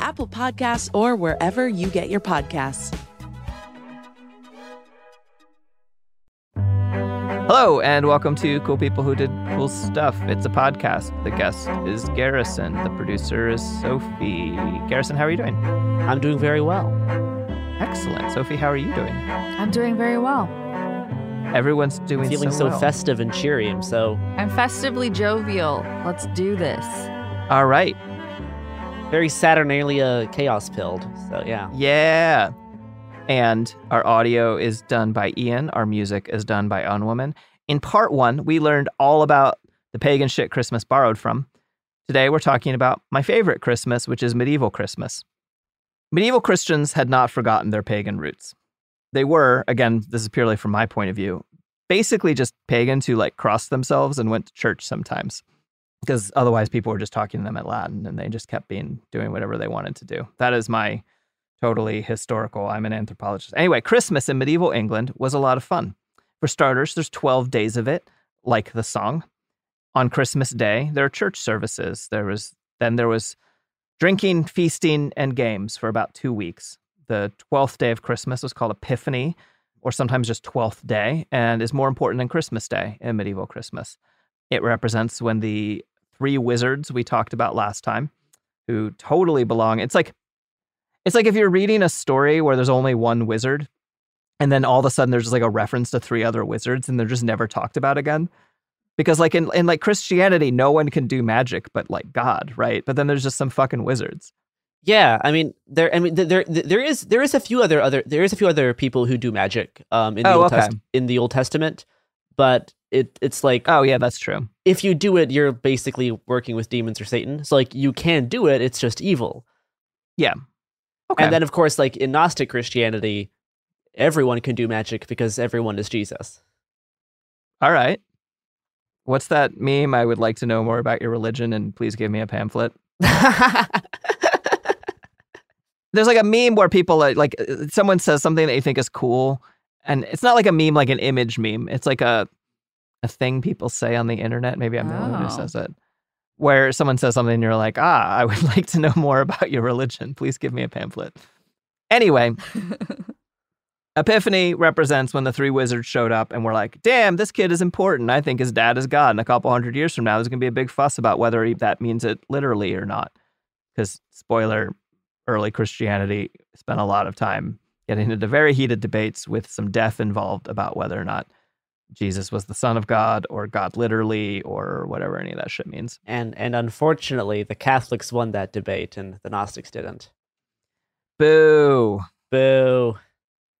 Apple Podcasts, or wherever you get your podcasts. Hello, and welcome to Cool People Who Did Cool Stuff. It's a podcast. The guest is Garrison. The producer is Sophie. Garrison, how are you doing? I'm doing very well. Excellent. Sophie, how are you doing? I'm doing very well. Everyone's doing I'm Feeling so, so well. festive and cheery. I'm so I'm festively jovial. Let's do this. All right. Very Saturnalia chaos pilled. So yeah. Yeah. And our audio is done by Ian. Our music is done by Unwoman. In part one, we learned all about the pagan shit Christmas borrowed from. Today, we're talking about my favorite Christmas, which is medieval Christmas. Medieval Christians had not forgotten their pagan roots. They were, again, this is purely from my point of view, basically just pagans who like crossed themselves and went to church sometimes. Because otherwise, people were just talking to them in Latin and they just kept being doing whatever they wanted to do. That is my totally historical. I'm an anthropologist. Anyway, Christmas in medieval England was a lot of fun. For starters, there's 12 days of it, like the song. On Christmas Day, there are church services. There was then there was drinking, feasting, and games for about two weeks. The 12th day of Christmas was called Epiphany, or sometimes just 12th day, and is more important than Christmas Day in medieval Christmas. It represents when the three wizards we talked about last time, who totally belong. It's like it's like if you're reading a story where there's only one wizard, and then all of a sudden there's just like a reference to three other wizards, and they're just never talked about again. Because like in, in like Christianity, no one can do magic but like God, right? But then there's just some fucking wizards. Yeah, I mean there. I mean there. There is there is a few other other there is a few other people who do magic um in the Oh, Old okay. Test- in the Old Testament, but it it's like Oh yeah, that's true. if you do it, you're basically working with demons or Satan. So like you can do it. It's just evil. Yeah. Okay. And then of course like in Gnostic Christianity, everyone can do magic because everyone is Jesus. All right. What's that meme? I would like to know more about your religion and please give me a pamphlet. There's like a meme where people like, like someone says something that you think is cool, and it's not like a meme like an image meme. It's like a a thing people say on the internet. Maybe I'm the only one who Oh. says it. Where someone says something and you're like, ah, I would like to know more about your religion. Please give me a pamphlet. Anyway, Epiphany represents when the three wizards showed up and were like, damn, this kid is important. I think his dad is God. And a couple hundred years from now, there's going to be a big fuss about whether he, that means it literally or not. Because, spoiler, early Christianity spent a lot of time getting into very heated debates with some death involved about whether or not Jesus was the Son of God or God literally or whatever any of that shit means. and and unfortunately, the Catholics won that debate, and the Gnostics didn't. Boo. Boo.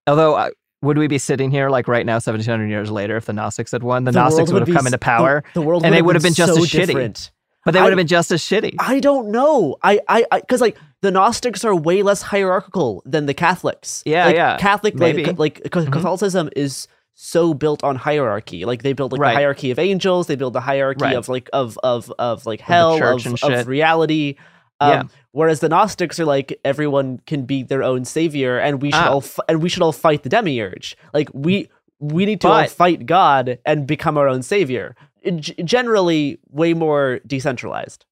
Although, uh, would we be sitting here like right now, 1700 years later, if the Gnostics had won? The, The Gnostics would have come into power, The, the world and they would have have been just so as shitty. different. but they would have been just as shitty. I don't know. I, I, because like the Gnostics are way less hierarchical than the Catholics. Yeah, Like, yeah, Catholic, maybe. like, like Mhm. Catholicism is so built on hierarchy. Like they build like Right. the hierarchy of angels. They build the hierarchy Right. of like of of of like hell church of, of reality. Um, Yeah. Whereas the Gnostics are like everyone can be their own savior, and we should Ah. all f- and we should all fight the demiurge. Like we we need to all fight God and become our own savior. G- generally, way more decentralized.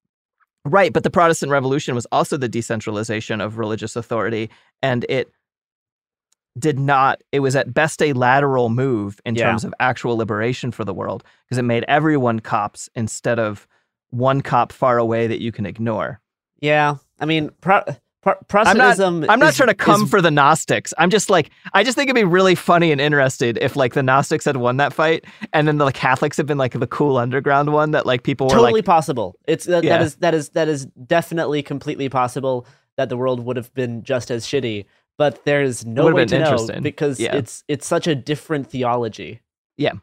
Right, but the Protestant Revolution was also the decentralization of religious authority, and it did not, it was at best a lateral move in Yeah. terms of actual liberation for the world, because it made everyone cops instead of one cop far away that you can ignore. Yeah, I mean, pro- pro- I'm not. I'm not is- trying to come is- for the Gnostics. I'm just like, I just think it'd be really funny and interested if like the Gnostics had won that fight, and then the Catholics had been like the cool underground one that like people were totally like, possible. It's that, Yeah. that is that is that is definitely completely possible that the world would have been just as shitty. But there's no way to know because Yeah. it's it's such a different theology. Yeah.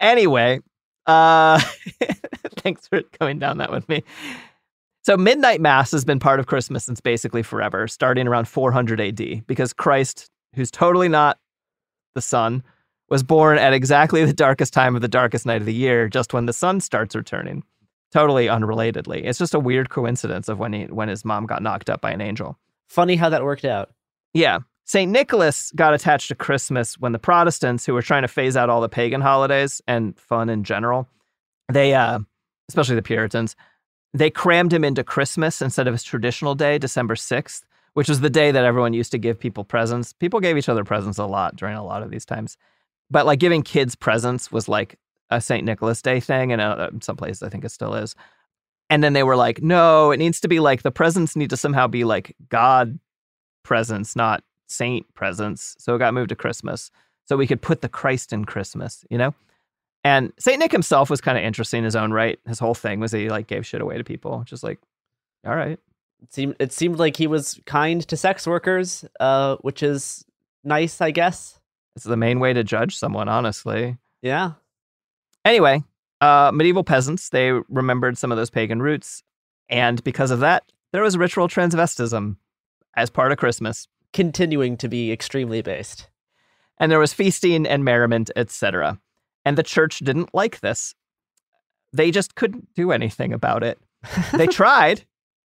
Anyway, uh thanks for coming down that with me. So midnight mass has been part of Christmas since basically forever, starting around 400 AD, because Christ, who's totally not the sun, was born at exactly the darkest time of the darkest night of the year, just when the sun starts returning. Totally unrelatedly. It's just a weird coincidence of when he when his mom got knocked up by an angel. Funny how that worked out. Yeah. St. Nicholas got attached to Christmas when the Protestants, who were trying to phase out all the pagan holidays and fun in general, they, uh, especially the Puritans, they crammed him into Christmas instead of his traditional day, December 6th, which was the day that everyone used to give people presents. People gave each other presents a lot during a lot of these times. But like giving kids presents was like a St. Nicholas Day thing. And uh, in some places, I think it still is. And then they were like, no, it needs to be like the presents need to somehow be like God presents, not saint presence. So it got moved to Christmas. So we could put the Christ in Christmas, you know? And Saint Nick himself was kind of interesting in his own right. His whole thing was he like gave shit away to people. Just like, all right. It seemed it seemed like he was kind to sex workers, uh, which is nice, I guess. It's the main way to judge someone, honestly. Yeah. Anyway, uh, medieval peasants, they remembered some of those pagan roots. And because of that, there was ritual transvestism as part of Christmas. Continuing to be extremely based. and there was feasting and merriment, etc. And the church didn't like this. They just couldn't do anything about it. They tried.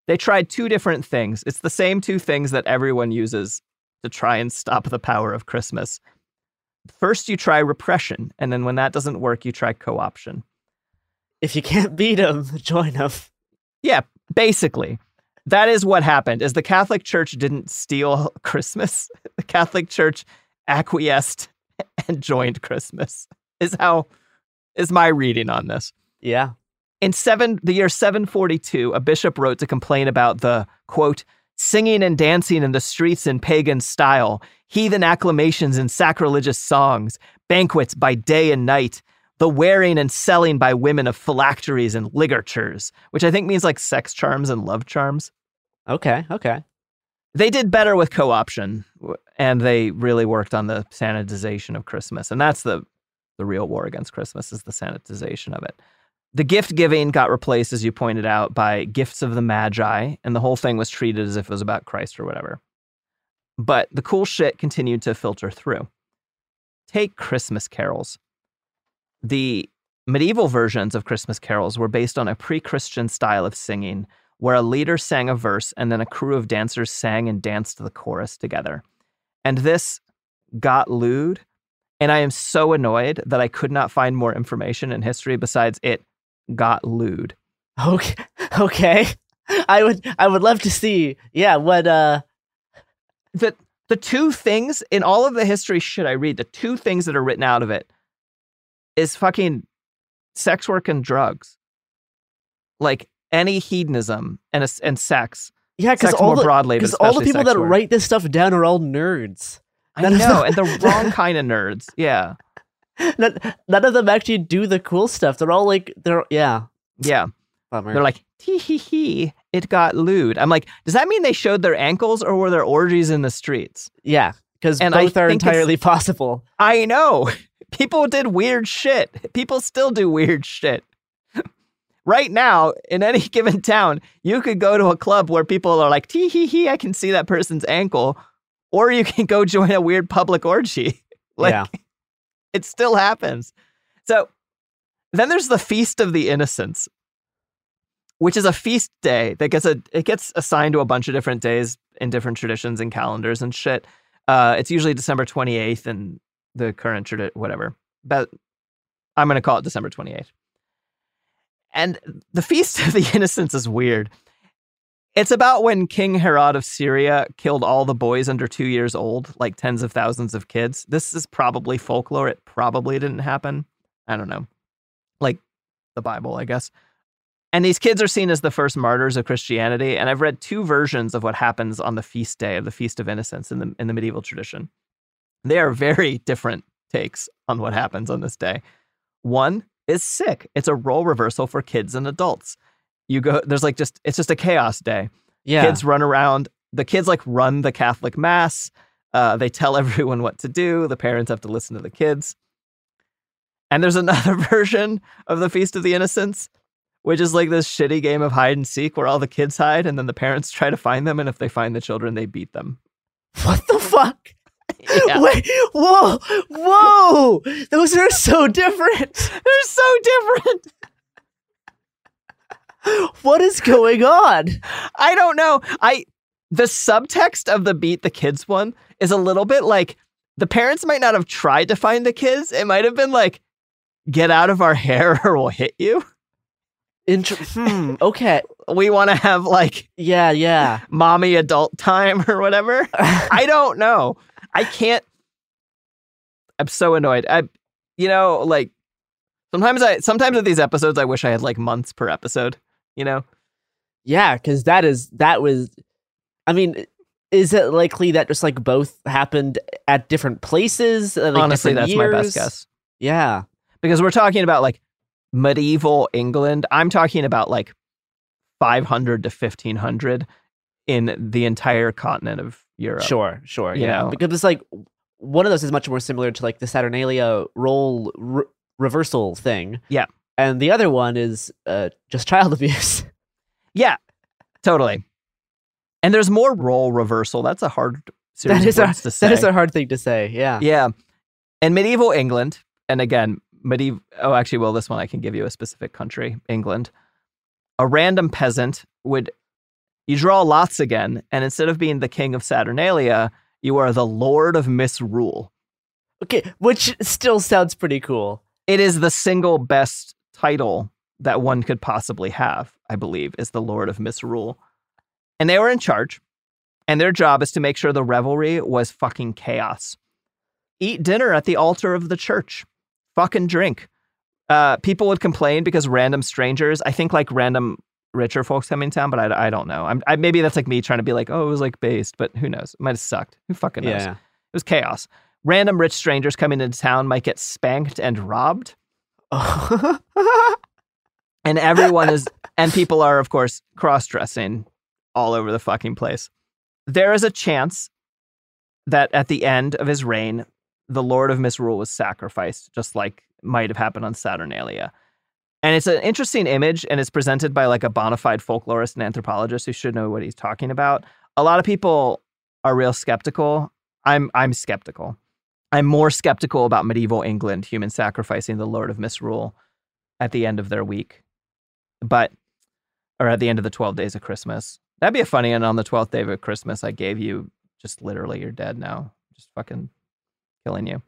They tried two different things. It's the same two things that everyone uses to try and stop the power of Christmas. First, you try repression, and then when that doesn't work, you try co option. If you can't beat him, join him. Yeah, basically. That is what happened. Is the Catholic Church didn't steal Christmas. The Catholic Church acquiesced and joined Christmas. Is how is my reading on this. Yeah. In seven the year 742, a bishop wrote to complain about the quote singing and dancing in the streets in pagan style, heathen acclamations and sacrilegious songs, banquets by day and night, the wearing and selling by women of phylacteries and ligatures, which I think means like sex charms and love charms. Okay. Okay. They did better with co-option, and they really worked on the sanitization of Christmas, and that's the the real war against Christmas is the sanitization of it. The gift giving got replaced, as you pointed out, by gifts of the Magi, and the whole thing was treated as if it was about Christ or whatever. But the cool shit continued to filter through. Take Christmas carols. The medieval versions of Christmas carols were based on a pre Christian style of singing where a leader sang a verse and then a crew of dancers sang and danced the chorus together. And this got lewd. And I am so annoyed that I could not find more information in history besides it got lewd. Okay. Okay. I would I would love to see. Yeah, what uh the the two things in all of the history shit I read, the two things that are written out of it is fucking sex work and drugs. Like any hedonism and a, and sex. yeah, Sex all more the broadly, cuz all the people that work. write this stuff down are all nerds. I know, and the wrong kind of nerds. Yeah. None, none of them actually do the cool stuff. They're all like they're yeah. Yeah. Bummer. They're like, tee hee hee. it got lewd. I'm like, does that mean they showed their ankles or were there orgies in the streets? Yeah, because And I both are entirely possible. I know. People did weird shit. People still do weird shit. right now, in any given town, you could go to a club where people are like, tee hee hee, I can see that person's ankle. Or you can go join a weird public orgy. like, Yeah. it still happens. So then there's the Feast of the Innocents, which is a feast day that gets a it gets assigned to a bunch of different days in different traditions and calendars and shit. Uh, it's usually December 28th and the current whatever. But I'm going to call it December 28th. And the Feast of the Innocents is weird. It's about when King Herod of Syria killed all the boys under two years old, like tens of thousands of kids. This is probably folklore. It probably didn't happen. I don't know. Like the Bible, I guess. And these kids are seen as the first martyrs of Christianity. And I've read two versions of what happens on the feast day of the Feast of Innocents in the in the medieval tradition. They are very different takes on what happens on this day. One is sick. It's a role reversal for kids and adults. You go there's like just it's just a chaos day. Yeah. Kids run around. The kids like run the Catholic mass. Uh, they tell everyone what to do. The parents have to listen to the kids. And there's another version of the Feast of the Innocents, which is like this shitty game of hide and seek where all the kids hide and then the parents try to find them. And if they find the children, they beat them. What the fuck? Yeah. Wait, whoa, whoa! Those are so different. They're so different. What is going on? I don't know. I the subtext of the beat the kids one is a little bit like the parents might not have tried to find the kids. It might have been like, get out of our hair or we'll hit you. Inter- hmm. Okay. We want to have like Yeah. Yeah. mommy adult time or whatever. I don't know. I can't. I'm so annoyed. I, you know, like sometimes I sometimes with these episodes, I wish I had like months per episode. You know, Yeah, because that is that was. I mean, is it likely that just like both happened at different places? uh, like, honestly, different that's my best guess Yeah. because we're talking about like medieval England. I'm talking about like 500 to 1500 in the entire continent of Europe. Sure. Sure. You yeah. know. Because it's like one of those is much more similar to like the Saturnalia role re- reversal thing. Yeah. And the other one is uh, just child abuse. Yeah, totally. And there's more role reversal. That's a hard series that is a to say. that is a hard thing to say. Yeah. Yeah. And medieval England, and again, medieval, oh, actually, well, this one I can give you a specific country, England. A random peasant would, you draw lots again, and instead of being the king of Saturnalia, you are the lord of misrule. Okay. Which still sounds pretty cool. It is the single best title that one could possibly have, I believe, is the lord of misrule. And they were in charge, and their job is to make sure the revelry was fucking chaos. Eat dinner at the altar of the church, fucking drink. Uh, people would complain because random strangers, I think like random richer folks coming in town, but I, I don't know. I'm, I, maybe that's like me trying to be like, oh, it was like based, but who knows? It might have sucked. Who fucking knows? Yeah. It was chaos. Random rich strangers coming into town might get spanked and robbed and everyone is and people are of course cross-dressing all over the fucking place there is a chance that at the end of his reign the lord of misrule was sacrificed just like might have happened on saturnalia and it's an interesting image and it's presented by like a bona fide folklorist and anthropologist who should know what he's talking about a lot of people are real skeptical i'm i'm skeptical i'm more skeptical about medieval england human sacrificing the lord of misrule at the end of their week but or at the end of the 12 days of Christmas. That'd be a funny and on the 12th day of Christmas I gave you just literally you're dead now. Just fucking killing you.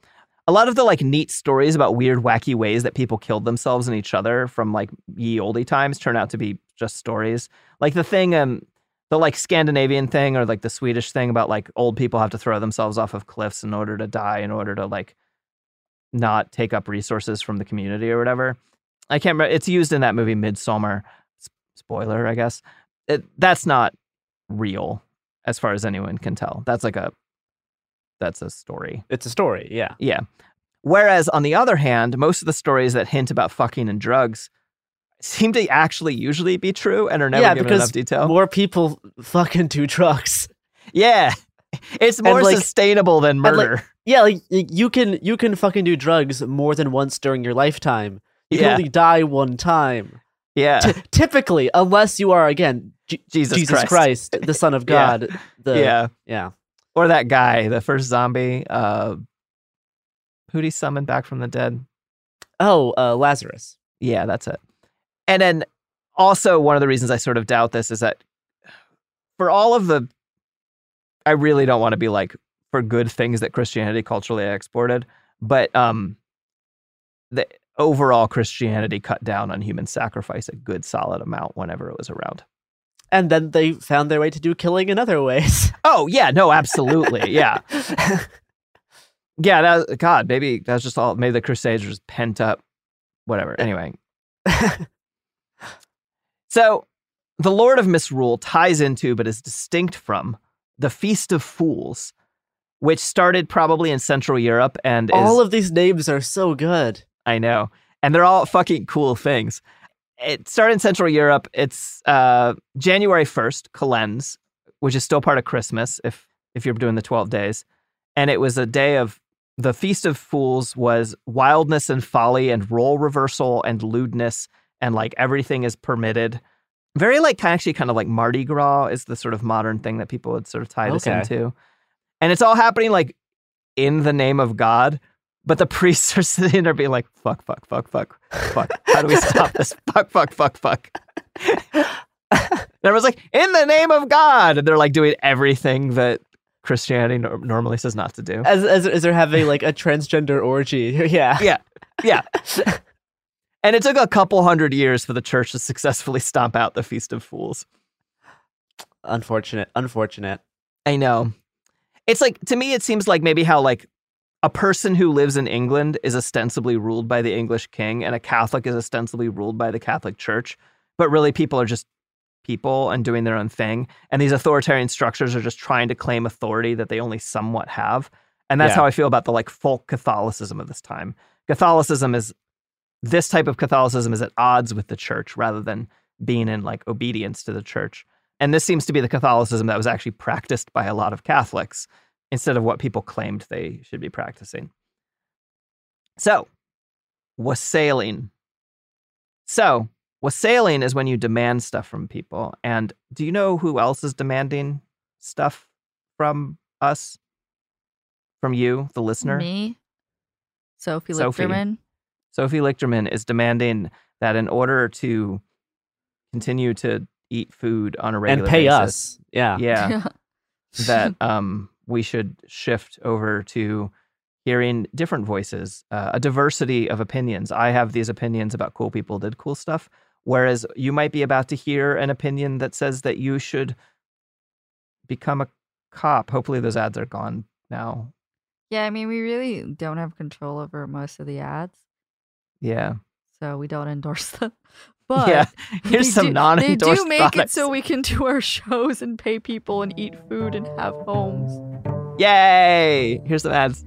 A lot of the like neat stories about weird wacky ways that people killed themselves and each other from like ye oldie times turn out to be just stories. Like the thing um the like Scandinavian thing or like the Swedish thing about like old people have to throw themselves off of cliffs in order to die in order to like not take up resources from the community or whatever. I can't remember. It's used in that movie Midsommar. Spoiler, I guess. It, that's not real, as far as anyone can tell. That's like a that's a story. It's a story. Yeah. Yeah. Whereas on the other hand, most of the stories that hint about fucking and drugs seem to actually usually be true and are never yeah, given because enough detail. more people fucking do drugs. yeah. It's more like- sustainable than and, like, murder. Yeah, like you can you can fucking do drugs more than once during your lifetime. You can Yeah. only die one time. yeah. Ty- typically, unless you are again Jesus, Jesus Christ. Christ. the Son of Yeah. God. The, yeah. yeah. Or that guy, the first zombie, uh who'd he summon back from the dead? Oh, uh, Lazarus. Yeah, that's it. And then also one of the reasons I sort of doubt this is that for all of the I really don't want to be like for good things that Christianity culturally exported, but um the overall Christianity cut down on human sacrifice a good solid amount whenever it was around. And then they found their way to do killing in other ways. Oh yeah, no, absolutely. Yeah. Yeah, that God, maybe that's just all maybe the Crusades were just pent up whatever. Anyway. So the Lord of Misrule ties into, but is distinct from, the Feast of Fools, which started probably in Central Europe and All is, of these names are so good. I know, and they're all fucking cool things. It started in Central Europe. It's uh, January first, Calends, which is still part of Christmas if if you're doing the twelve days, and it was a day of the Feast of Fools was wildness and folly and role reversal and lewdness and like everything is permitted. Very like actually kind of like Mardi Gras is the sort of modern thing that people would sort of tie this Okay. into. And it's all happening like in the name of God, but the priests are sitting there being like, fuck, fuck, fuck, fuck, fuck. How do we stop this? Fuck, fuck, fuck, fuck. and everyone's like, in the name of God. And they're like doing everything that Christianity nor- normally says not to do. As, as, as they're having like a transgender orgy. yeah. Yeah. Yeah. And it took a couple hundred years for the church to successfully stomp out the Feast of Fools. Unfortunate. Unfortunate. I know. It's like to me it seems like maybe how like a person who lives in England is ostensibly ruled by the English king and a Catholic is ostensibly ruled by the Catholic Church, but really people are just people and doing their own thing and these authoritarian structures are just trying to claim authority that they only somewhat have. And that's Yeah. how I feel about the like folk Catholicism of this time. Catholicism is this type of Catholicism is at odds with the church rather than being in like obedience to the church. And this seems to be the Catholicism that was actually practiced by a lot of Catholics instead of what people claimed they should be practicing. So, wassailing. So, wassailing is when you demand stuff from people. And do you know who else is demanding stuff from us? From you, the listener? Me, Sophie Sophie. Lichterman. Sophie Lichterman is demanding that in order to continue to eat food on a regular basis. And pay basis, us. Yeah. yeah, that um, we should shift over to hearing different voices, uh, a diversity of opinions. I have these opinions about cool people did cool stuff, whereas you might be about to hear an opinion that says that you should become a cop. Hopefully, those ads are gone now. yeah, I mean, we really don't have control over most of the ads, Yeah, so we don't endorse them. But yeah. Here's they some do- non-endorsed They do make products. it so we can do our shows and pay people and eat food and have homes. Yay! Here's some ads.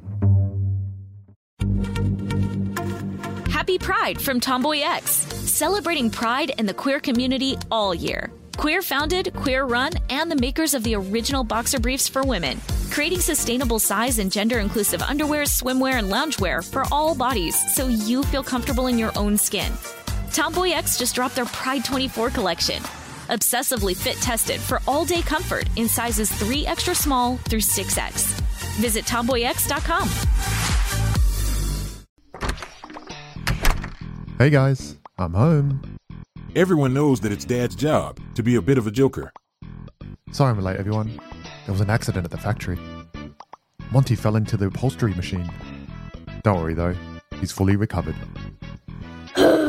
Happy Pride from Tomboy X, celebrating pride and the queer community all year. Queer founded, queer run, and the makers of the original boxer briefs for women, creating sustainable size and gender inclusive underwear, swimwear, and loungewear for all bodies so you feel comfortable in your own skin. Tomboy X just dropped their Pride 24 collection. Obsessively fit tested for all day comfort in sizes 3 extra small through 6X. Visit tomboyx.com. Hey guys, I'm home. Everyone knows that it's Dad's job to be a bit of a joker. Sorry I'm late, everyone. There was an accident at the factory. Monty fell into the upholstery machine. Don't worry though, he's fully recovered.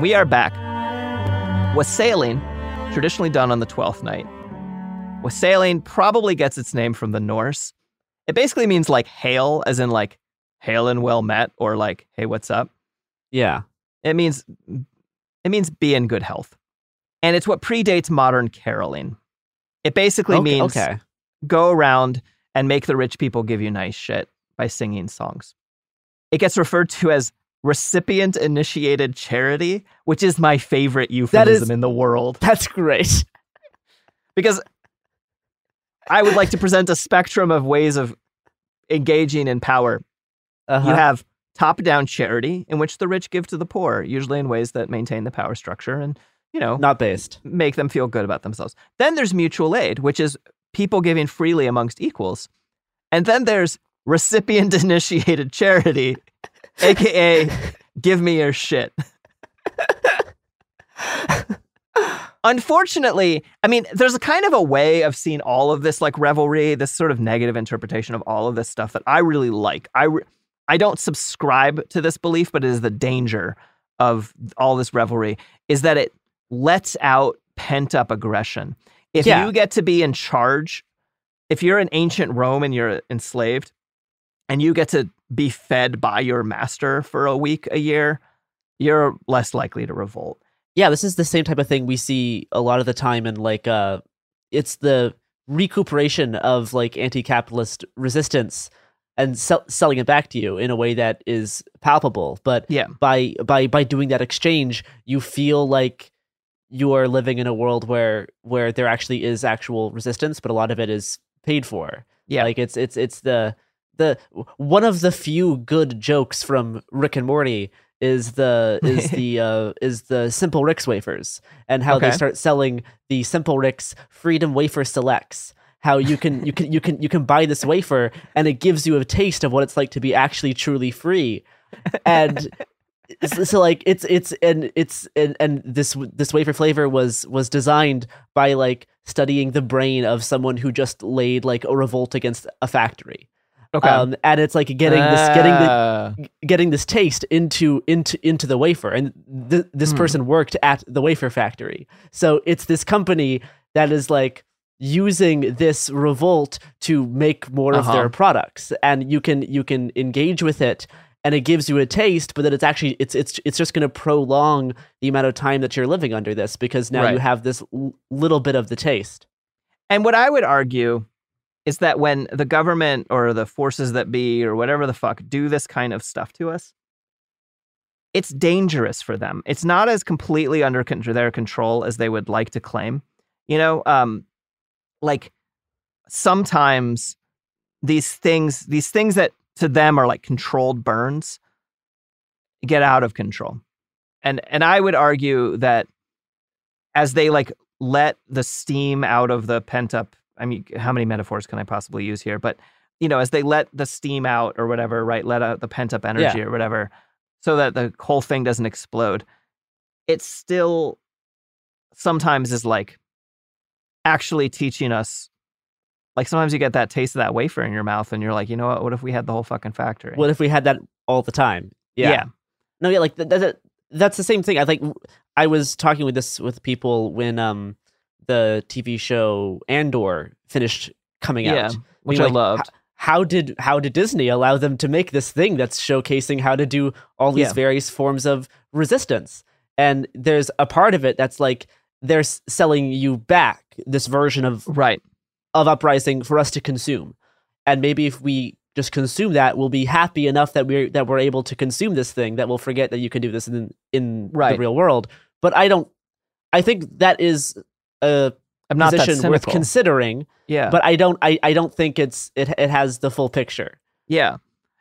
We are back. Wassailing, traditionally done on the 12th night. Wassailing probably gets its name from the Norse. It basically means like hail, as in like hail and well met, or like, hey, what's up? Yeah. It means it means be in good health. And it's what predates modern caroling. It basically Okay- means okay. go around and make the rich people give you nice shit by singing songs. It gets referred to as recipient initiated charity, which is my favorite euphemism in the world. That's great. Because I would like to present a spectrum of ways of engaging in power. Uh-huh. You have top down charity, in which the rich give to the poor, usually in ways that maintain the power structure and, you know, not based. Make them feel good about themselves. Then there's mutual aid, which is people giving freely amongst equals. And then there's recipient initiated charity, aka give me your shit. Unfortunately, I mean, there's a kind of a way of seeing all of this like revelry, this sort of negative interpretation of all of this stuff that I really like. I re- I don't subscribe to this belief, but it is the danger of all this revelry is that it lets out pent up aggression. If Yeah. you get to be in charge, if you're in ancient Rome and you're enslaved and you get to be fed by your master for a week, a year, you're less likely to revolt. yeah this is the same type of thing we see a lot of the time in like uh it's the recuperation of like anti-capitalist resistance and sell- selling it back to you in a way that is palpable. But yeah. by by by doing that exchange you feel like you are living in a world where where there actually is actual resistance but a lot of it is paid for. Yeah. Like it's it's it's the the one of the few good jokes from rick and morty is the is the uh is the simple ricks wafers and how they start selling the simple ricks freedom wafer selects. How you can you can you can you can buy this wafer and it gives you a taste of what it's like to be actually truly free. And so, so, like it's it's and it's and, and this this wafer flavor was was designed by like studying the brain of someone who just laid like a revolt against a factory Okay. um, and it's like getting this getting Ah. the getting this taste into into into the wafer and th- this Hmm. person worked at the wafer factory so it's this company that is like using this revolt to make more of Uh-huh. their products and you can you can engage with it and it gives you a taste but then it's actually it's it's it's just going to prolong the amount of time that you're living under this because now you have this l- little bit of the taste And what I would argue is that when the government or the forces that be or whatever the fuck do this kind of stuff to us, it's dangerous for them. It's not as completely under con- their control as they would like to claim. You know, um, like sometimes these things, these things that to them are like controlled burns, get out of control. And and I would argue that as they like let the steam out of the pent up i mean how many metaphors can i possibly use here? But you know as they let the steam out or whatever right let out the pent up energy Yeah. or whatever so that the whole thing doesn't explode it still sometimes is like actually teaching us like sometimes you get that taste of that wafer in your mouth and you're like you know what? What if we had the whole fucking factory? What if we had that all the time? Yeah, Yeah. no yeah like th- th- th- that's the same thing. I think i was talking with this with people when um the tv show andor finished coming Yeah, out which I loved. "H- how did how did disney allow them to make this thing that's showcasing how to do all these Yeah. various forms of resistance and there's a part of it that's like they're selling you back this version of right of uprising for us to consume and maybe if we just consume that we'll be happy enough that we're that we're able to consume this thing that we'll forget that you can do this in in Right. the real world. But I don't. I think that is a I'm not position worth considering. Yeah. But I don't. I, I don't think it's it it has the full picture. Yeah.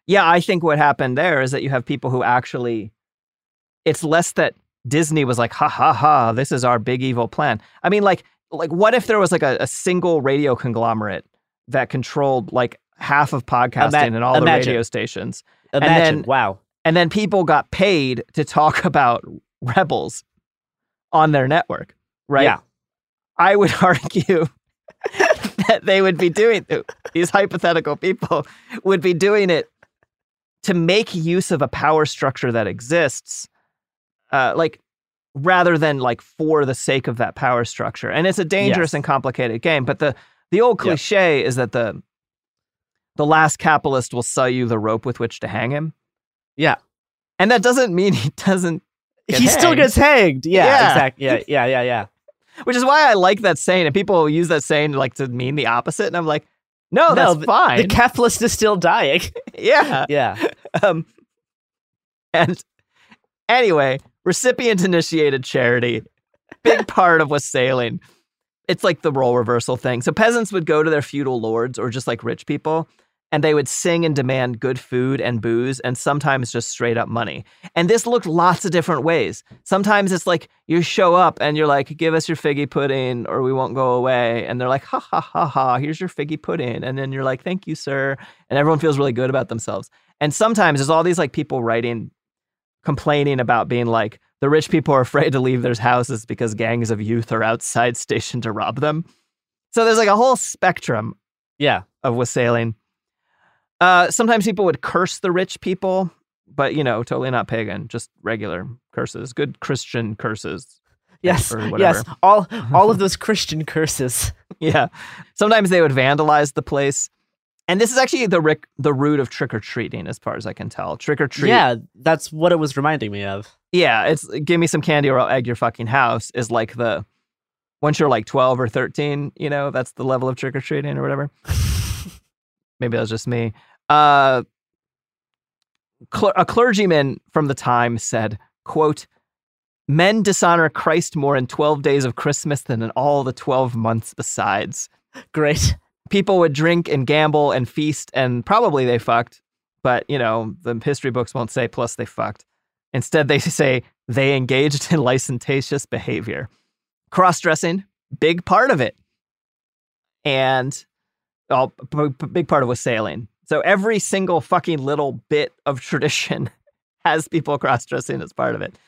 Yeah, I think what happened there is that you have people who actually it's less that Disney was like, ha ha ha, this is our big evil plan. I mean, like like what if there was like a, a single radio conglomerate that controlled like half of podcasting Ima- and all the radio stations? Imagine. And then, wow. And then people got paid to talk about rebels on their network, right? Yeah. I would argue that they would be doing these hypothetical people would be doing it to make use of a power structure that exists, uh, like rather than like for the sake of that power structure. And it's a dangerous Yes. and complicated game. But the the old Yep. cliche is that the the last capitalist will sell you the rope with which to hang him. Yeah. And that doesn't mean he doesn't. he still gets hanged. Yeah, Yeah. exactly. Yeah, yeah, yeah, yeah. Which is why I like that saying, and people use that saying like to mean the opposite. And I'm like, no, No, that's the- fine. The capitalist is still dying. yeah. yeah. Um, and anyway, recipient initiated charity, big part of wassailing. It's like the role reversal thing. So peasants would go to their feudal lords or just like rich people, and they would sing and demand good food and booze and sometimes just straight up money. And this looked lots of different ways. Sometimes it's like you show up and you're like, give us your figgy pudding or we won't go away. And they're like, ha ha ha ha, here's your figgy pudding. And then you're like, thank you, sir. And everyone feels really good about themselves. And sometimes there's all these like people writing, complaining about being like, the rich people are afraid to leave their houses because gangs of youth are outside stationed to rob them. So there's like a whole spectrum Yeah. of wassailing. Uh, sometimes people would curse the rich people, but you know, totally not pagan, just regular curses, good Christian curses. Yes. Yes. All all of those Christian curses. Yeah. Sometimes they would vandalize the place. And this is actually the ric- the root of trick or treating, as far as I can tell. Trick or treat. Yeah, that's what it was reminding me of. Yeah, it's give me some candy or I'll egg your fucking house is like the once you're like 12 or 13, you know, that's the level of trick or treating or whatever. Maybe that was just me. Uh, cl- a clergyman from the time said, quote, men dishonor Christ more in 12 days of Christmas than in all the 12 months besides. Great. People would drink and gamble and feast, and probably they fucked, but you know, the history books won't say plus they fucked. Instead, they say they engaged in licentious behavior. Cross dressing, big part of it. And oh, p- p- big part of wassailing. So every single fucking little bit of tradition has people cross dressing as part of it.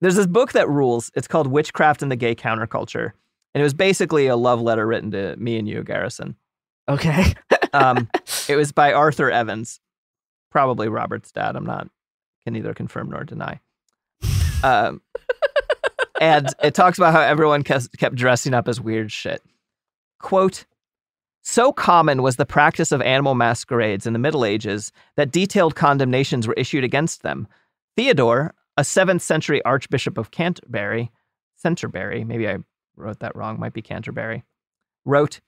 There's this book that rules. It's called Witchcraft and the Gay Counterculture. And it was basically a love letter written to me and you, Garrison. Okay. Um, it was by Arthur Evans, probably Robert's dad. I'm not, can neither confirm nor deny. Um, and it talks about how everyone kept, kept dressing up as weird shit. Quote, so common was the practice of animal masquerades in the Middle Ages that detailed condemnations were issued against them. Theodore, a 7th century Archbishop of Canterbury, Canterbury, maybe I wrote that wrong, might be Canterbury, wrote,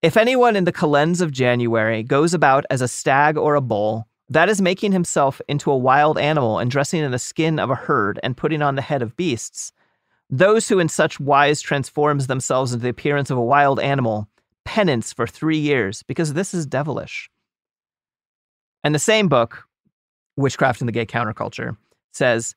If anyone in the calends of January goes about as a stag or a bull, that is making himself into a wild animal and dressing in the skin of a herd and putting on the head of beasts. Those who in such wise transforms themselves into the appearance of a wild animal, penance for three years, because this is devilish. And the same book, Witchcraft and the Gay Counterculture, says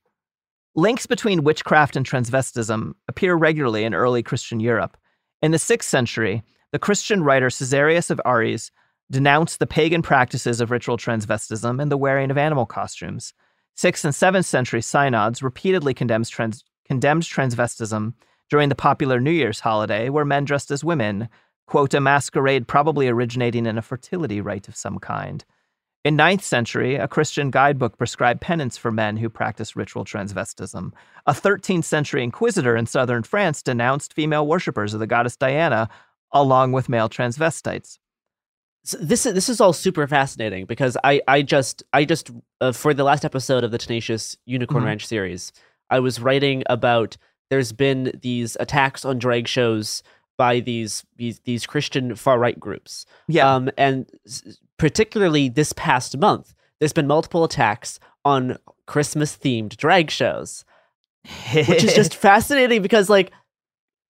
links between witchcraft and transvestism appear regularly in early Christian Europe. In the sixth century, the Christian writer Caesarius of Aries denounced the pagan practices of ritual transvestism and the wearing of animal costumes. Sixth and seventh century synods repeatedly trans- condemned transvestism during the popular New Year's holiday, where men dressed as women, quote, a masquerade probably originating in a fertility rite of some kind. In 9th century, a Christian guidebook prescribed penance for men who practiced ritual transvestism. A 13th century inquisitor in southern France denounced female worshippers of the goddess Diana along with male transvestites. So this is this is all super fascinating because I I just I just uh, for the last episode of the Tenacious Unicorn Mhm. Ranch series, I was writing about there's been these attacks on drag shows by these these these Christian far right groups. Yeah. Um, and particularly this past month, there's been multiple attacks on Christmas themed drag shows, which is just fascinating because like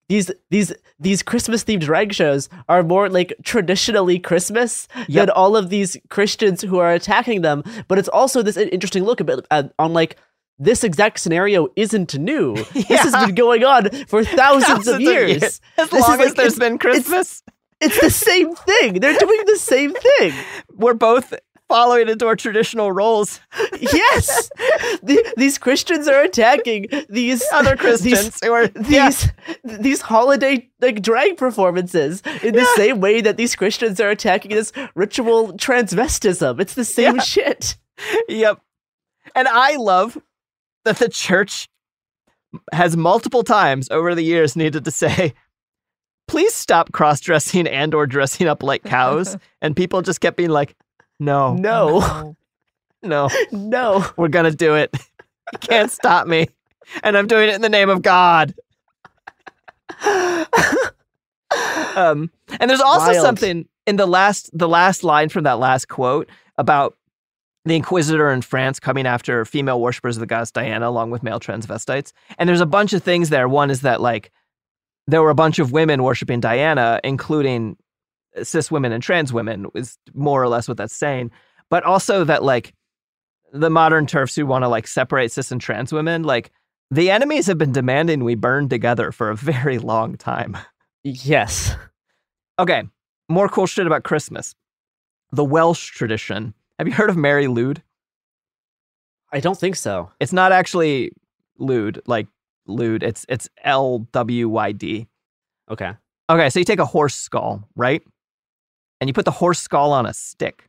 these these these Christmas themed drag shows are more like traditionally Christmas Yep. than all of these Christians who are attacking them. But it's also this interesting look a bit uh, on like this exact scenario isn't new. This has been going on for thousands, Thousands of of years. years. As This long as like- there's been Christmas. It's, it's the same thing. They're doing the same thing. We're both following into our traditional roles. Yes, The- these Christians are attacking these Other Christians These, who are these these holiday like drag performances in the same way that these Christians are attacking this ritual transvestism. It's the same Yeah. shit. Yep. And I love that the church has multiple times over the years needed to say, please stop cross-dressing and or dressing up like cows. and people just kept being like, no, No, no, no. we're gonna do it. You can't stop me. And I'm doing it in the name of God. um, and there's also Wild. something in the last the last line from that last quote about the inquisitor in France coming after female worshippers of the goddess Diana along with male transvestites. And there's a bunch of things there. One is that like there were a bunch of women worshiping Diana, including cis women and trans women, is more or less what that's saying. But also that like the modern TERFs who want to like separate cis and trans women, like the enemies have been demanding we burn together for a very long time. Yes. Okay, more cool shit about Christmas. The Welsh tradition. Have you heard of Mari Lwyd? I don't think so. It's not actually Lude, like Lude. It's it's L W Y D. Okay. Okay, so you take a horse skull, right? And you put the horse skull on a stick.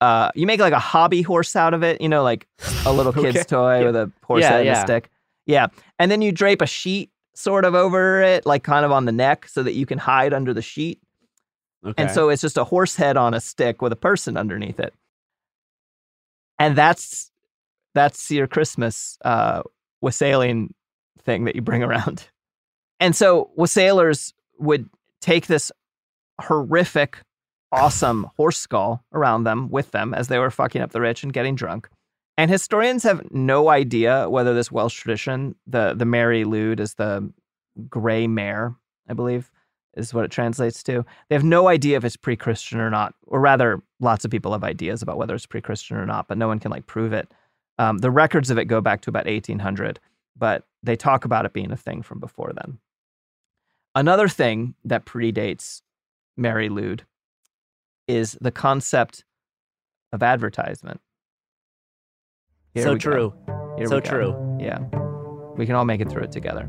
Uh, you make like a hobby horse out of it, you know, like a little kid's Okay. toy Yeah. with a horse Yeah, head and yeah. a stick. Yeah. And then you drape a sheet sort of over it, like kind of on the neck, so that you can hide under the sheet. Okay. And so it's just a horse head on a stick with a person underneath it. And that's that's your Christmas uh wassailing thing that you bring around. And so wassailers would take this horrific, awesome horse skull around them with them as they were fucking up the rich and getting drunk. And historians have no idea whether this Welsh tradition, the the Mari Lwyd is the gray mare, I believe, is what it translates to. They have no idea if it's pre-Christian or not, or rather, lots of people have ideas about whether it's pre-Christian or not, but no one can like prove it. Um, the records of it go back to about 1800, but they talk about it being a thing from before then. Another thing that predates Mari Lwyd is the concept of advertisement. Here so true. So true. Yeah. We can all make it through it together.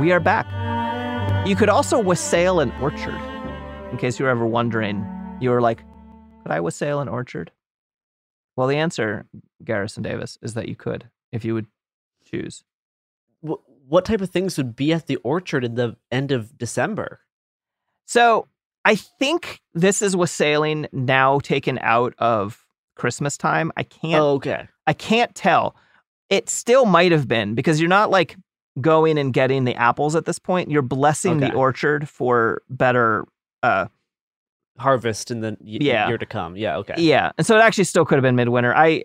We are back. You could also wassail an orchard. In case you were ever wondering, you were like, could I wassail an orchard? Well, the answer, Garrison Davis, is that you could if you would choose. What type of things would be at the orchard in the end of December? So I think this is wassailing now taken out of Christmas time. I can't. Oh, okay. I can't tell. It still might have been because you're not like going and getting the apples at this point. You're blessing the orchard for better. Uh, Harvest in the y- Yeah. year to come. Yeah, okay. Yeah, and so it actually still could have been midwinter. I,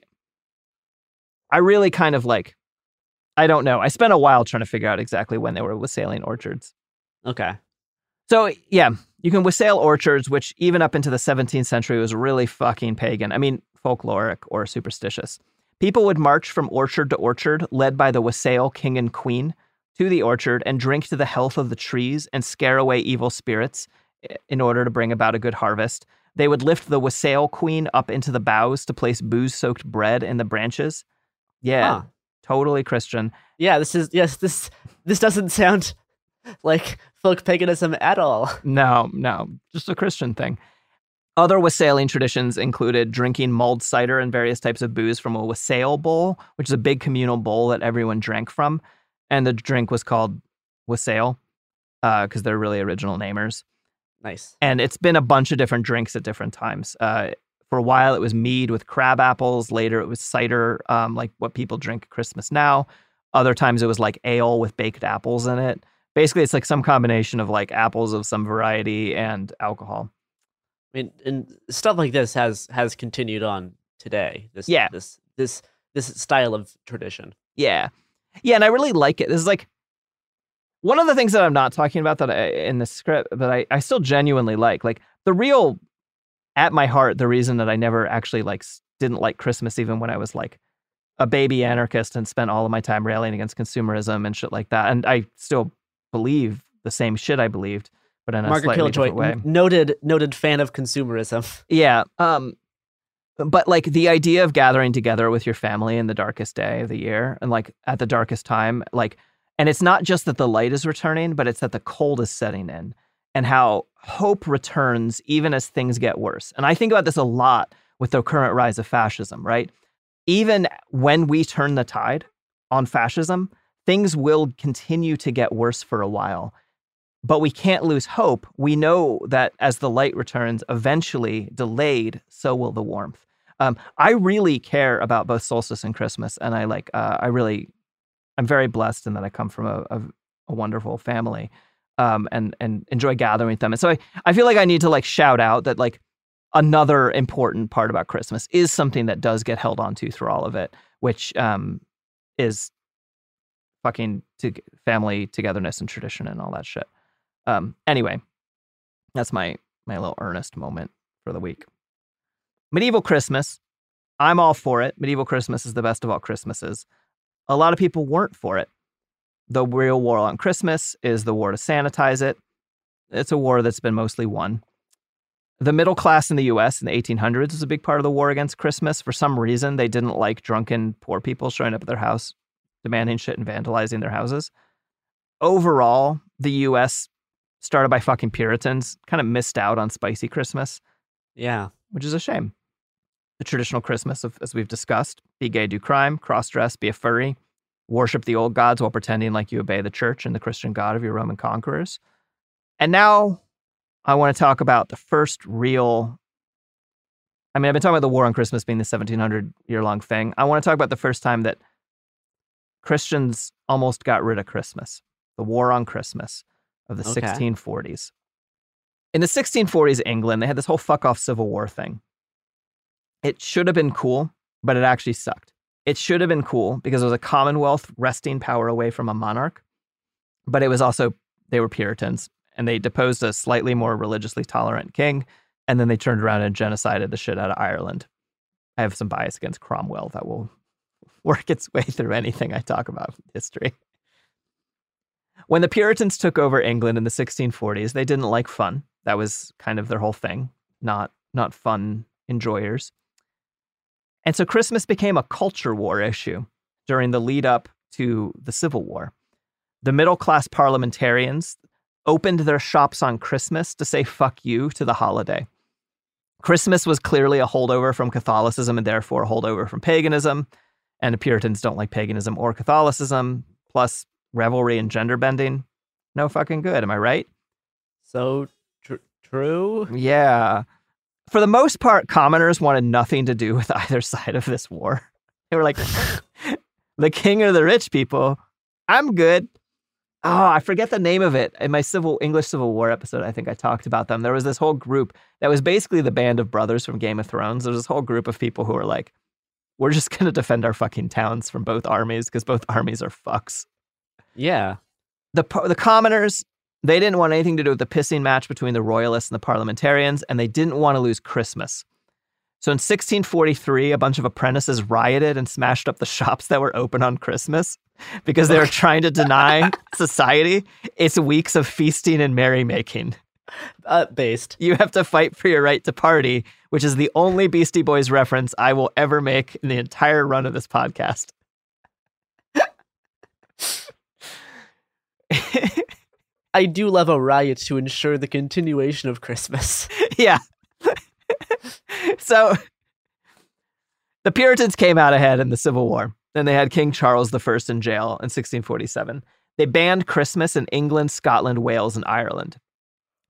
I really kind of like, I don't know. I spent a while trying to figure out exactly when they were wassailing orchards. Okay. So yeah, you can wassail orchards, which even up into the 17th century was really fucking pagan. I mean, folkloric or superstitious. People would march from orchard to orchard, led by the wassail king and queen, to the orchard and drink to the health of the trees and scare away evil spirits in order to bring about a good harvest. They would lift the wassail queen up into the boughs to place booze-soaked bread in the branches. Yeah, Huh. totally Christian. Yeah, this is yes, this this doesn't sound like folk paganism at all. No, no, just a Christian thing. Other wassailing traditions included drinking mulled cider and various types of booze from a wassail bowl, which is a big communal bowl that everyone drank from. And the drink was called wassail because they're really original namers. Nice. And it's been a bunch of different drinks at different times. Uh, for a while, it was mead with crab apples. Later, it was cider, um, like what people drink at Christmas now. Other times, it was like ale with baked apples in it. Basically, it's like some combination of like apples of some variety and alcohol. I mean, and stuff like this has has continued on today. This Yeah. this this this style of tradition. Yeah. Yeah, and I really like it. This is like one of the things that I'm not talking about that I, in the script, but I, I still genuinely like. Like the real, at my heart, the reason that I never actually like didn't like Christmas, even when I was like a baby anarchist and spent all of my time railing against consumerism and shit like that, and I still believe the same shit I believed, but in a Margaret slightly Killjoy, different way. noted noted fan of consumerism. Yeah. Um, but like the idea of gathering together with your family in the darkest day of the year and like at the darkest time, like, and it's not just that the light is returning, but it's that the cold is setting in and how hope returns even as things get worse. And I think about this a lot with the current rise of fascism, right? Even when we turn the tide on fascism, things will continue to get worse for a while but we can't lose hope. We know that as the light returns, eventually delayed, so will the warmth. Um, I really care about both solstice and Christmas, and I like. Uh, I really, I'm very blessed in that I come from a, a, a wonderful family, um, and and enjoy gathering with them. And so I, I feel like I need to like shout out that like another important part about Christmas is something that does get held on to through all of it, which um, is fucking to family togetherness and tradition and all that shit. Um, anyway, that's my my little earnest moment for the week. Medieval Christmas, I'm all for it. Medieval Christmas is the best of all Christmases. A lot of people weren't for it. The real war on Christmas is the war to sanitize it. It's a war that's been mostly won. The middle class in the US in the 1800s was a big part of the war against Christmas. For some reason, they didn't like drunken poor people showing up at their house, demanding shit and vandalizing their houses. Overall, the US, started by fucking Puritans, kind of missed out on spicy Christmas. Yeah. Which is a shame. The traditional Christmas, of, as we've discussed, be gay, do crime, cross dress, be a furry, worship the old gods while pretending like you obey the church and the Christian God of your Roman conquerors. And now I want to talk about the first real. I mean, I've been talking about the war on Christmas being the 1700 year long thing. I want to talk about the first time that Christians almost got rid of Christmas, the war on Christmas of the Okay. 1640s. In the 1640s, England, they had this whole fuck off civil war thing. It should have been cool, but it actually sucked. It should have been cool because it was a commonwealth wresting power away from a monarch, but it was also, they were Puritans and they deposed a slightly more religiously tolerant king. And then they turned around and genocided the shit out of Ireland. I have some bias against Cromwell that will work its way through anything I talk about history. When the Puritans took over England in the 1640s, they didn't like fun. That was kind of their whole thing, not not fun enjoyers. And so Christmas became a culture war issue during the lead up to the Civil War. The middle class parliamentarians opened their shops on Christmas to say fuck you to the holiday. Christmas was clearly a holdover from Catholicism and therefore a holdover from paganism. And the Puritans don't like paganism or Catholicism. Plus, revelry and gender bending. No fucking good. Am I right? So tr- true. Yeah. For the most part, commoners wanted nothing to do with either side of this war. They were like, the king or the rich people. I'm good. Oh, I forget the name of it. In my civil English Civil War episode, I think I talked about them. There was this whole group that was basically the band of brothers from Game of Thrones. There was this whole group of people who were like, we're just going to defend our fucking towns from both armies because both armies are fucks. Yeah. The the commoners, they didn't want anything to do with the pissing match between the royalists and the parliamentarians, and they didn't want to lose Christmas. So in 1643, a bunch of apprentices rioted and smashed up the shops that were open on Christmas because they were trying to deny society its weeks of feasting and merrymaking. Uh, based. You have to fight for your right to party, which is the only Beastie Boys reference I will ever make in the entire run of this podcast. I do love a riot to ensure the continuation of Christmas. yeah. so the Puritans came out ahead in the Civil War. Then they had King Charles I in jail in 1647. They banned Christmas in England, Scotland, Wales, and Ireland.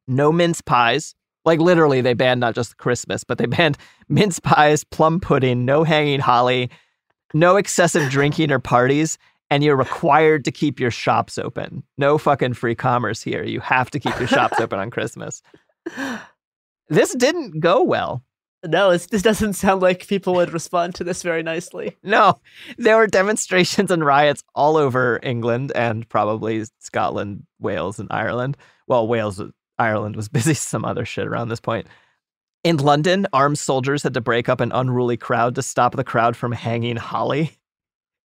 No mince pies. Like literally, they banned not just Christmas, but they banned mince pies, plum pudding, no hanging holly, no excessive drinking or parties, and you're required to keep your shops open. No fucking free commerce here. You have to keep your shops open on Christmas. This didn't go well. No, this doesn't sound like people would respond to this very nicely. No, there were demonstrations and riots all over England and probably Scotland, Wales, and Ireland. Well, Wales, Ireland was busy some other shit around this point. In London, armed soldiers had to break up an unruly crowd to stop the crowd from hanging holly.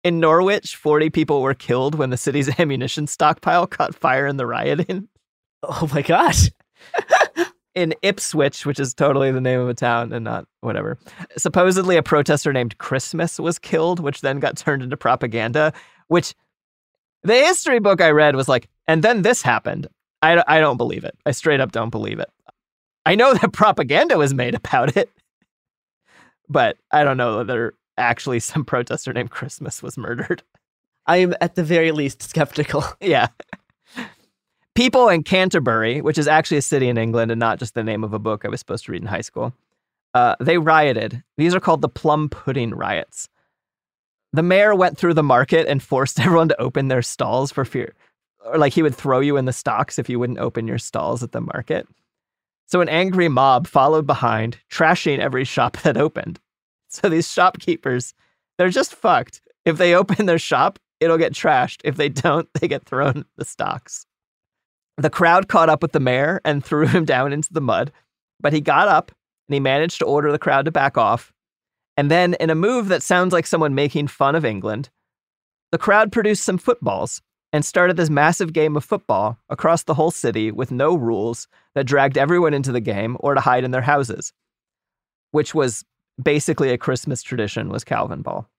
In Norwich, 40 people were killed when the city's ammunition stockpile caught fire in the rioting. Oh my gosh. in Ipswich, which is totally the name of a town and not whatever. Supposedly, a protester named Christmas was killed, which then got turned into propaganda. Which the history book I read was like, and then this happened. I, I don't believe it. I straight up don't believe it. I know that propaganda was made about it, but I don't know whether actually some protester named Christmas was murdered. I am at the very least skeptical. Yeah. People in Canterbury, which is actually a city in England and not just the name of a book I was supposed to read in high school, uh, they rioted. These are called the plum pudding riots. The mayor went through the market and forced everyone to open their stalls for fear, or like he would throw you in the stocks if you wouldn't open your stalls at the market. So an angry mob followed behind, trashing every shop that opened. So these shopkeepers, they're just fucked. If they open their shop, it'll get trashed. If they don't, they get thrown the stocks. The crowd caught up with the mayor and threw him down into the mud, but he got up and he managed to order the crowd to back off. And then, in a move that sounds like someone making fun of England, the crowd produced some footballs and started this massive game of football across the whole city with no rules that dragged everyone into the game or to hide in their houses, which was basically a Christmas tradition was Calvin ball.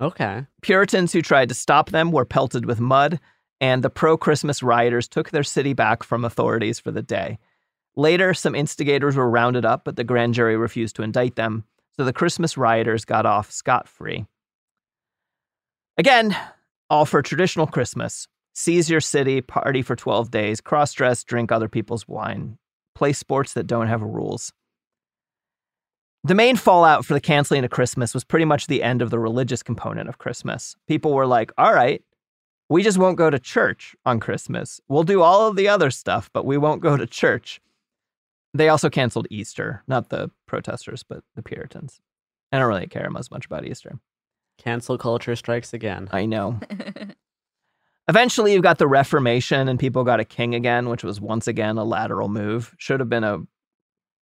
Okay. Puritans who tried to stop them were pelted with mud and the pro Christmas rioters took their city back from authorities for the day. Later, some instigators were rounded up, but the grand jury refused to indict them, so the Christmas rioters got off scot free. Again, all for traditional Christmas. Seize your city, party for 12 days, cross dress, drink other people's wine, play sports that don't have rules. The main fallout for the canceling of Christmas was pretty much the end of the religious component of Christmas. People were like, all right, we just won't go to church on Christmas. We'll do all of the other stuff, but we won't go to church. They also canceled Easter, not the protesters, but the Puritans. I don't really care as much about Easter. Cancel culture strikes again. I know. Eventually, you've got the Reformation, and people got a king again, which was once again a lateral move. Should have been a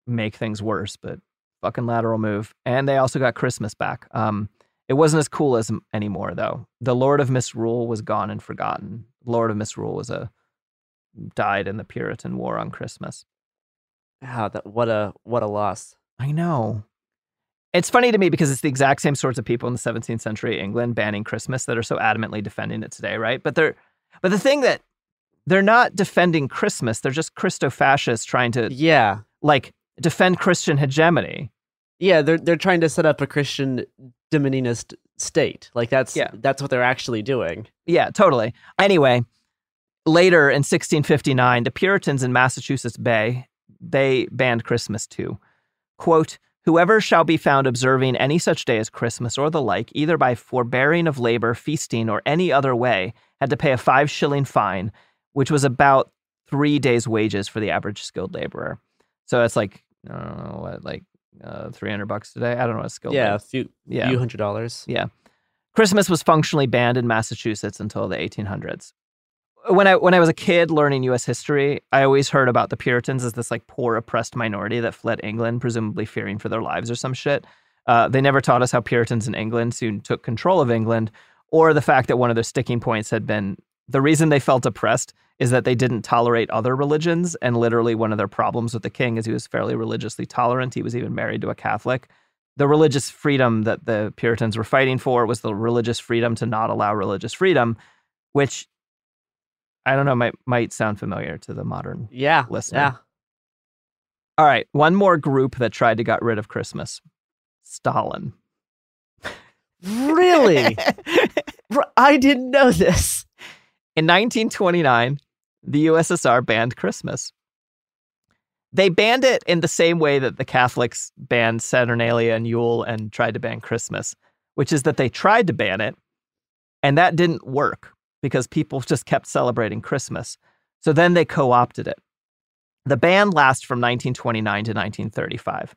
make things worse, but fucking lateral move. And they also got Christmas back. Um, it wasn't as cool as anymore, though. The Lord of Misrule was gone and forgotten. Lord of Misrule was a died in the Puritan War on Christmas. Wow, that what a what a loss. I know. It's funny to me because it's the exact same sorts of people in the 17th century England banning Christmas that are so adamantly defending it today, right? But they're but the thing that they're not defending Christmas, they're just Christo-fascists trying to Yeah. like defend Christian hegemony. Yeah, they're they're trying to set up a Christian dominionist state. Like that's Yeah. that's what they're actually doing. Yeah, totally. Anyway, later in 1659, the Puritans in Massachusetts Bay, they banned Christmas too. Quote, Whoever shall be found observing any such day as Christmas or the like, either by forbearing of labor, feasting, or any other way, had to pay a five shilling fine, which was about three days' wages for the average skilled laborer. So it's like, I don't know, what, like uh, 300 bucks today? I don't know what skilled yeah, a few Yeah. few hundred dollars. yeah. Christmas was functionally banned in Massachusetts until the 1800s. When I when I was a kid learning US history, I always heard about the Puritans as this like poor oppressed minority that fled England presumably fearing for their lives or some shit. Uh, they never taught us how Puritans in England soon took control of England or the fact that one of their sticking points had been the reason they felt oppressed is that they didn't tolerate other religions and literally one of their problems with the king is he was fairly religiously tolerant. He was even married to a Catholic the religious freedom that the Puritans were fighting for was the religious freedom to not allow religious freedom, which I don't know might might sound familiar to the modern Yeah. listener. Yeah. All right, one more group that tried to get rid of Christmas. Stalin. Really? I didn't know this. In 1929, the USSR banned Christmas. They banned it in the same way that the Catholics banned Saturnalia and Yule and tried to ban Christmas, which is that they tried to ban it, and that didn't work because people just kept celebrating Christmas. So then they co opted it. The ban lasts from 1929 to 1935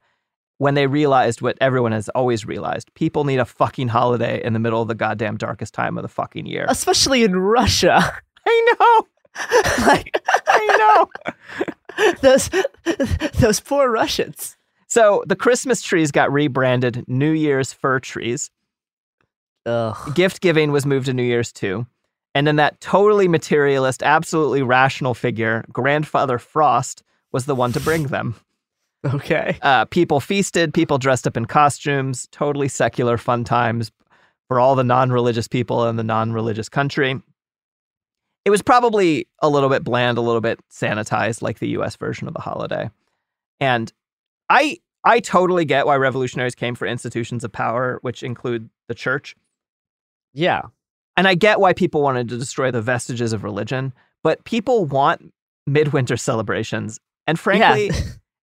when they realized what everyone has always realized people need a fucking holiday in the middle of the goddamn darkest time of the fucking year. Especially in Russia. I know. like I know. those those poor Russians. So the Christmas trees got rebranded New Year's fir trees. Ugh. Gift giving was moved to New Year's too. And then that totally materialist, absolutely rational figure, Grandfather Frost, was the one to bring them. Okay. Uh, people feasted, people dressed up in costumes, totally secular fun times for all the non religious people in the non religious country. It was probably a little bit bland, a little bit sanitized, like the US version of the holiday. And I I totally get why revolutionaries came for institutions of power, which include the church. Yeah. And I get why people wanted to destroy the vestiges of religion, but people want midwinter celebrations. And frankly,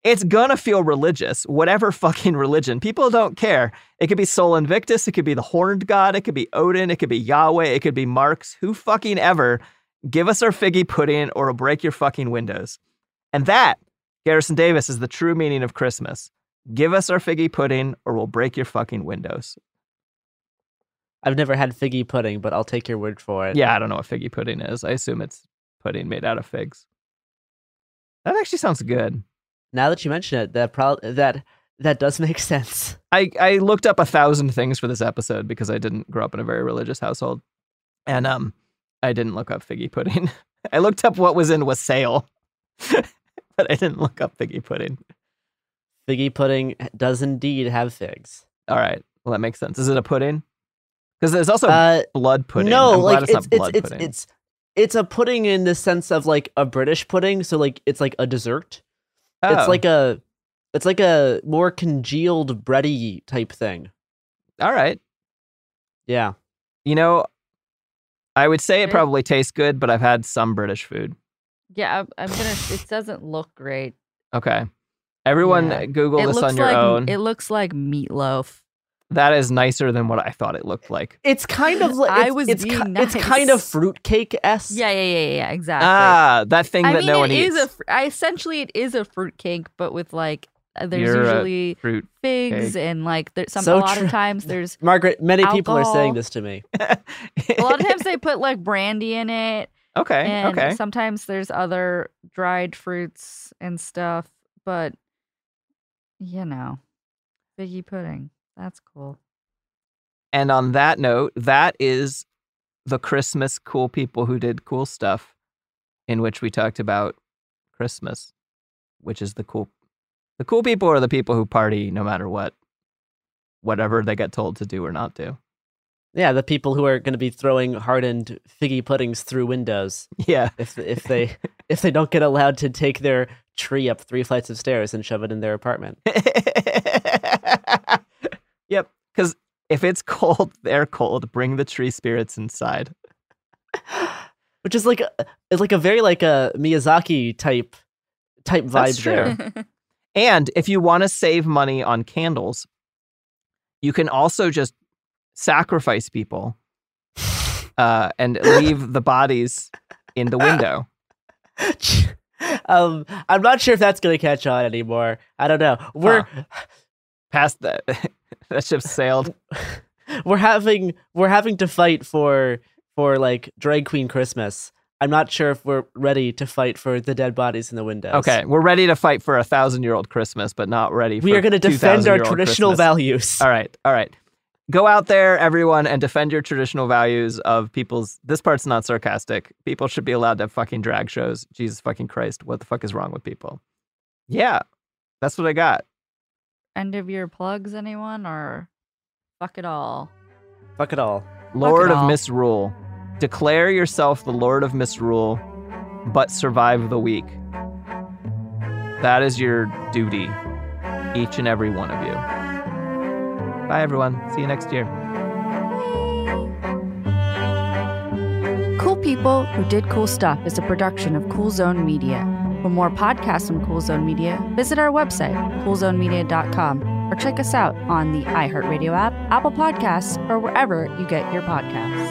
it's gonna feel religious, whatever fucking religion. People don't care. It could be Sol Invictus, it could be the Horned God, it could be Odin, it could be Yahweh, it could be Marx, who fucking ever. Give us our figgy pudding or we'll break your fucking windows. And that, Garrison Davis, is the true meaning of Christmas. Give us our figgy pudding or we'll break your fucking windows. I've never had figgy pudding, but I'll take your word for it. Yeah, I don't know what figgy pudding is. I assume it's pudding made out of figs. That actually sounds good. Now that you mention it, that pro- that that does make sense. I, I looked up a thousand things for this episode because I didn't grow up in a very religious household. And um I didn't look up figgy pudding. I looked up what was in wassail, but I didn't look up figgy pudding. Figgy pudding does indeed have figs. All right. Well, that makes sense. Is it a pudding? Because there's also Uh, blood pudding. No, I'm like it's, it's it's it's, pudding. it's it's a pudding in the sense of like a British pudding. So like it's like a dessert. Oh. It's like a it's like a more congealed bready type thing. All right. Yeah. You know, I would say it probably tastes good, but I've had some British food. Yeah, I'm, I'm gonna. It doesn't look great. Okay. Everyone Yeah. Google it this looks on your like own. it looks like meatloaf. that is nicer than what I thought it looked like. It's kind of like I was it's, being ki- it's kind of fruitcake s. Yeah, yeah, yeah, yeah, exactly. Ah, that thing I that mean, no it one is eats. a. fr- I, essentially, it is a fruitcake, but with like Uh, there's You're usually fruit figs cake. and like there's some So a lot true. of times there's Margaret, many people are saying this to me. a lot of times they put like brandy in it. Okay, And okay. sometimes there's other dried fruits and stuff, but you know, figgy pudding. That's cool. And on that note, that is the Christmas cool people who did cool stuff, in which we talked about Christmas, which is the cool. The cool people are the people who party no matter what, whatever they get told to do or not do. Yeah, the people who are going to be throwing hardened figgy puddings through windows. Yeah. If if they if they don't get allowed to take their tree up three flights of stairs and shove it in their apartment. Yep. Because if it's cold, they're cold. Bring the tree spirits inside. Which is like a, it's like a very like a Miyazaki type type vibe That's there. And if you want to save money on candles, you can also just sacrifice people uh, and leave the bodies in the window. um, I'm not sure if that's going to catch on anymore. I don't know. We're Past that, that ship sailed. we're having we're having to fight for for like drag queen Christmas. I'm not sure if we're ready to fight for the dead bodies in the windows. Okay, we're ready to fight for a thousand year old Christmas, but not ready. For We are gonna defend our traditional Christmas. values. All right, all right. Go out there, everyone, and defend your traditional values of people's. This part's not sarcastic. People should be allowed to have fucking drag shows. Jesus fucking Christ, what the fuck is wrong with people? Yeah, that's what I got. End of year plugs, anyone or fuck it all? Fuck it all. Lord it of. Misrule. Declare yourself the Lord of Misrule, but survive the week. That is your duty, each and every one of you. Bye, everyone. See you next year. Cool People Who Did Cool Stuff is a production of Cool Zone Media. For more podcasts from Cool Zone Media, visit our website, coolzonemedia.com, or check us out on the iHeartRadio app, Apple Podcasts, or wherever you get your podcasts.